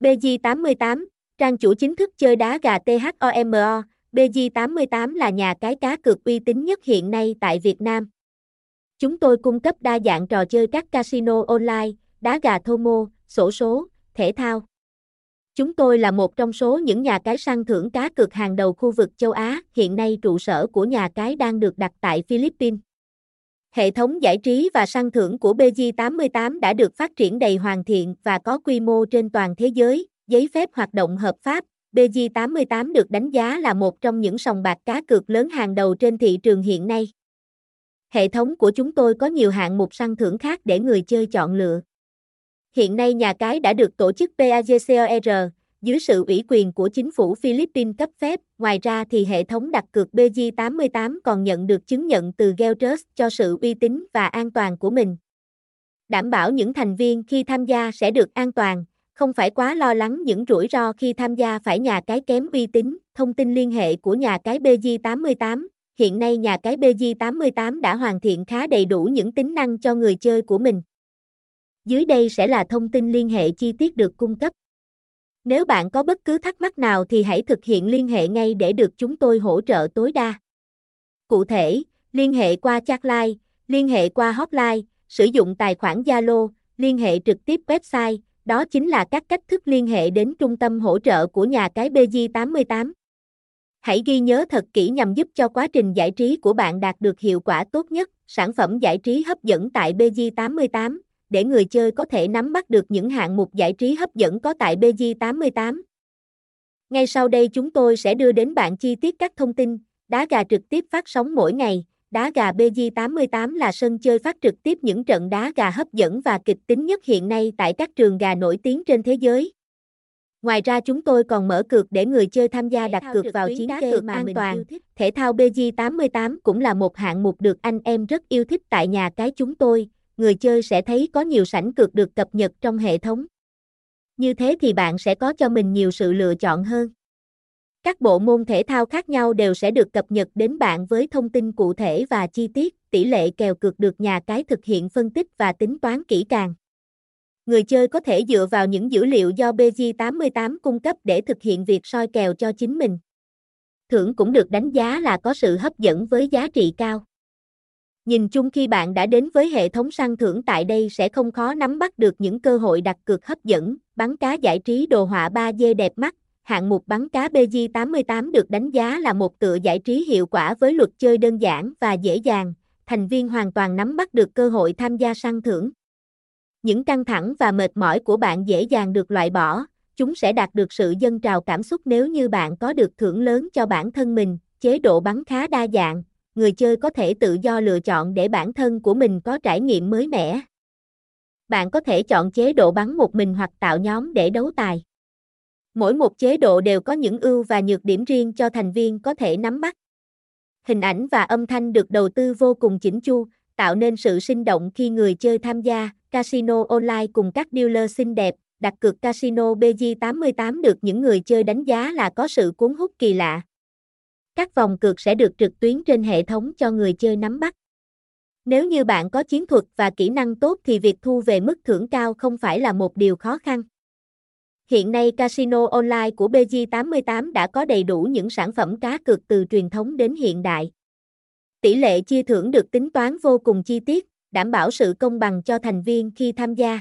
BG88, trang chủ chính thức chơi đá gà THOMO, BG88 là nhà cái cá cược uy tín nhất hiện nay tại Việt Nam. Chúng tôi cung cấp đa dạng trò chơi các casino online, đá gà thô mô, sổ số, thể thao. Chúng tôi là một trong số những nhà cái săn thưởng cá cược hàng đầu khu vực châu Á, hiện nay trụ sở của nhà cái đang được đặt tại Philippines. Hệ thống giải trí và săn thưởng của BG88 đã được phát triển đầy hoàn thiện và có quy mô trên toàn thế giới, giấy phép hoạt động hợp pháp. BG88 được đánh giá là một trong những sòng bạc cá cược lớn hàng đầu trên thị trường hiện nay. Hệ thống của chúng tôi có nhiều hạng mục săn thưởng khác để người chơi chọn lựa. Hiện nay nhà cái đã được tổ chức PAGCOR, dưới sự ủy quyền của chính phủ Philippines cấp phép. Ngoài ra thì hệ thống đặt cược BG88 còn nhận được chứng nhận từ Geltrust cho sự uy tín và an toàn của mình. Đảm bảo những thành viên khi tham gia sẽ được an toàn, không phải quá lo lắng những rủi ro khi tham gia phải nhà cái kém uy tín. Thông tin liên hệ của nhà cái BG88 Hiện nay nhà cái BG88 đã hoàn thiện khá đầy đủ những tính năng cho người chơi của mình. Dưới đây sẽ là thông tin liên hệ chi tiết được cung cấp. Nếu bạn có bất cứ thắc mắc nào thì hãy thực hiện liên hệ ngay để được chúng tôi hỗ trợ tối đa. Cụ thể, liên hệ qua chatline, liên hệ qua hotline, sử dụng tài khoản Zalo, liên hệ trực tiếp website, đó chính là các cách thức liên hệ đến trung tâm hỗ trợ của nhà cái BG88. Hãy ghi nhớ thật kỹ nhằm giúp cho quá trình giải trí của bạn đạt được hiệu quả tốt nhất, sản phẩm giải trí hấp dẫn tại BG88 để người chơi có thể nắm bắt được những hạng mục giải trí hấp dẫn có tại BG88. Ngay sau đây chúng tôi sẽ đưa đến bạn chi tiết các thông tin, đá gà trực tiếp phát sóng mỗi ngày. Đá gà BG88 là sân chơi phát trực tiếp những trận đá gà hấp dẫn và kịch tính nhất hiện nay tại các trường gà nổi tiếng trên thế giới. Ngoài ra chúng tôi còn mở cược để người chơi tham gia đặt cược vào chiến cược an toàn. Thể thao BG88 cũng là một hạng mục được anh em rất yêu thích tại nhà cái chúng tôi người chơi sẽ thấy có nhiều sảnh cược được cập nhật trong hệ thống. Như thế thì bạn sẽ có cho mình nhiều sự lựa chọn hơn. Các bộ môn thể thao khác nhau đều sẽ được cập nhật đến bạn với thông tin cụ thể và chi tiết, tỷ lệ kèo cược được nhà cái thực hiện phân tích và tính toán kỹ càng. Người chơi có thể dựa vào những dữ liệu do BG88 cung cấp để thực hiện việc soi kèo cho chính mình. Thưởng cũng được đánh giá là có sự hấp dẫn với giá trị cao. Nhìn chung khi bạn đã đến với hệ thống săn thưởng tại đây sẽ không khó nắm bắt được những cơ hội đặt cược hấp dẫn, bắn cá giải trí đồ họa 3D đẹp mắt. Hạng mục bắn cá BG88 được đánh giá là một tựa giải trí hiệu quả với luật chơi đơn giản và dễ dàng, thành viên hoàn toàn nắm bắt được cơ hội tham gia săn thưởng. Những căng thẳng và mệt mỏi của bạn dễ dàng được loại bỏ, chúng sẽ đạt được sự dâng trào cảm xúc nếu như bạn có được thưởng lớn cho bản thân mình, chế độ bắn khá đa dạng, người chơi có thể tự do lựa chọn để bản thân của mình có trải nghiệm mới mẻ. Bạn có thể chọn chế độ bắn một mình hoặc tạo nhóm để đấu tài. Mỗi một chế độ đều có những ưu và nhược điểm riêng cho thành viên có thể nắm bắt. Hình ảnh và âm thanh được đầu tư vô cùng chỉnh chu, tạo nên sự sinh động khi người chơi tham gia. Casino online cùng các dealer xinh đẹp, đặt cược casino BG88 được những người chơi đánh giá là có sự cuốn hút kỳ lạ. Các vòng cược sẽ được trực tuyến trên hệ thống cho người chơi nắm bắt. Nếu như bạn có chiến thuật và kỹ năng tốt thì việc thu về mức thưởng cao không phải là một điều khó khăn. Hiện nay casino online của BG88 đã có đầy đủ những sản phẩm cá cược từ truyền thống đến hiện đại. Tỷ lệ chia thưởng được tính toán vô cùng chi tiết, đảm bảo sự công bằng cho thành viên khi tham gia.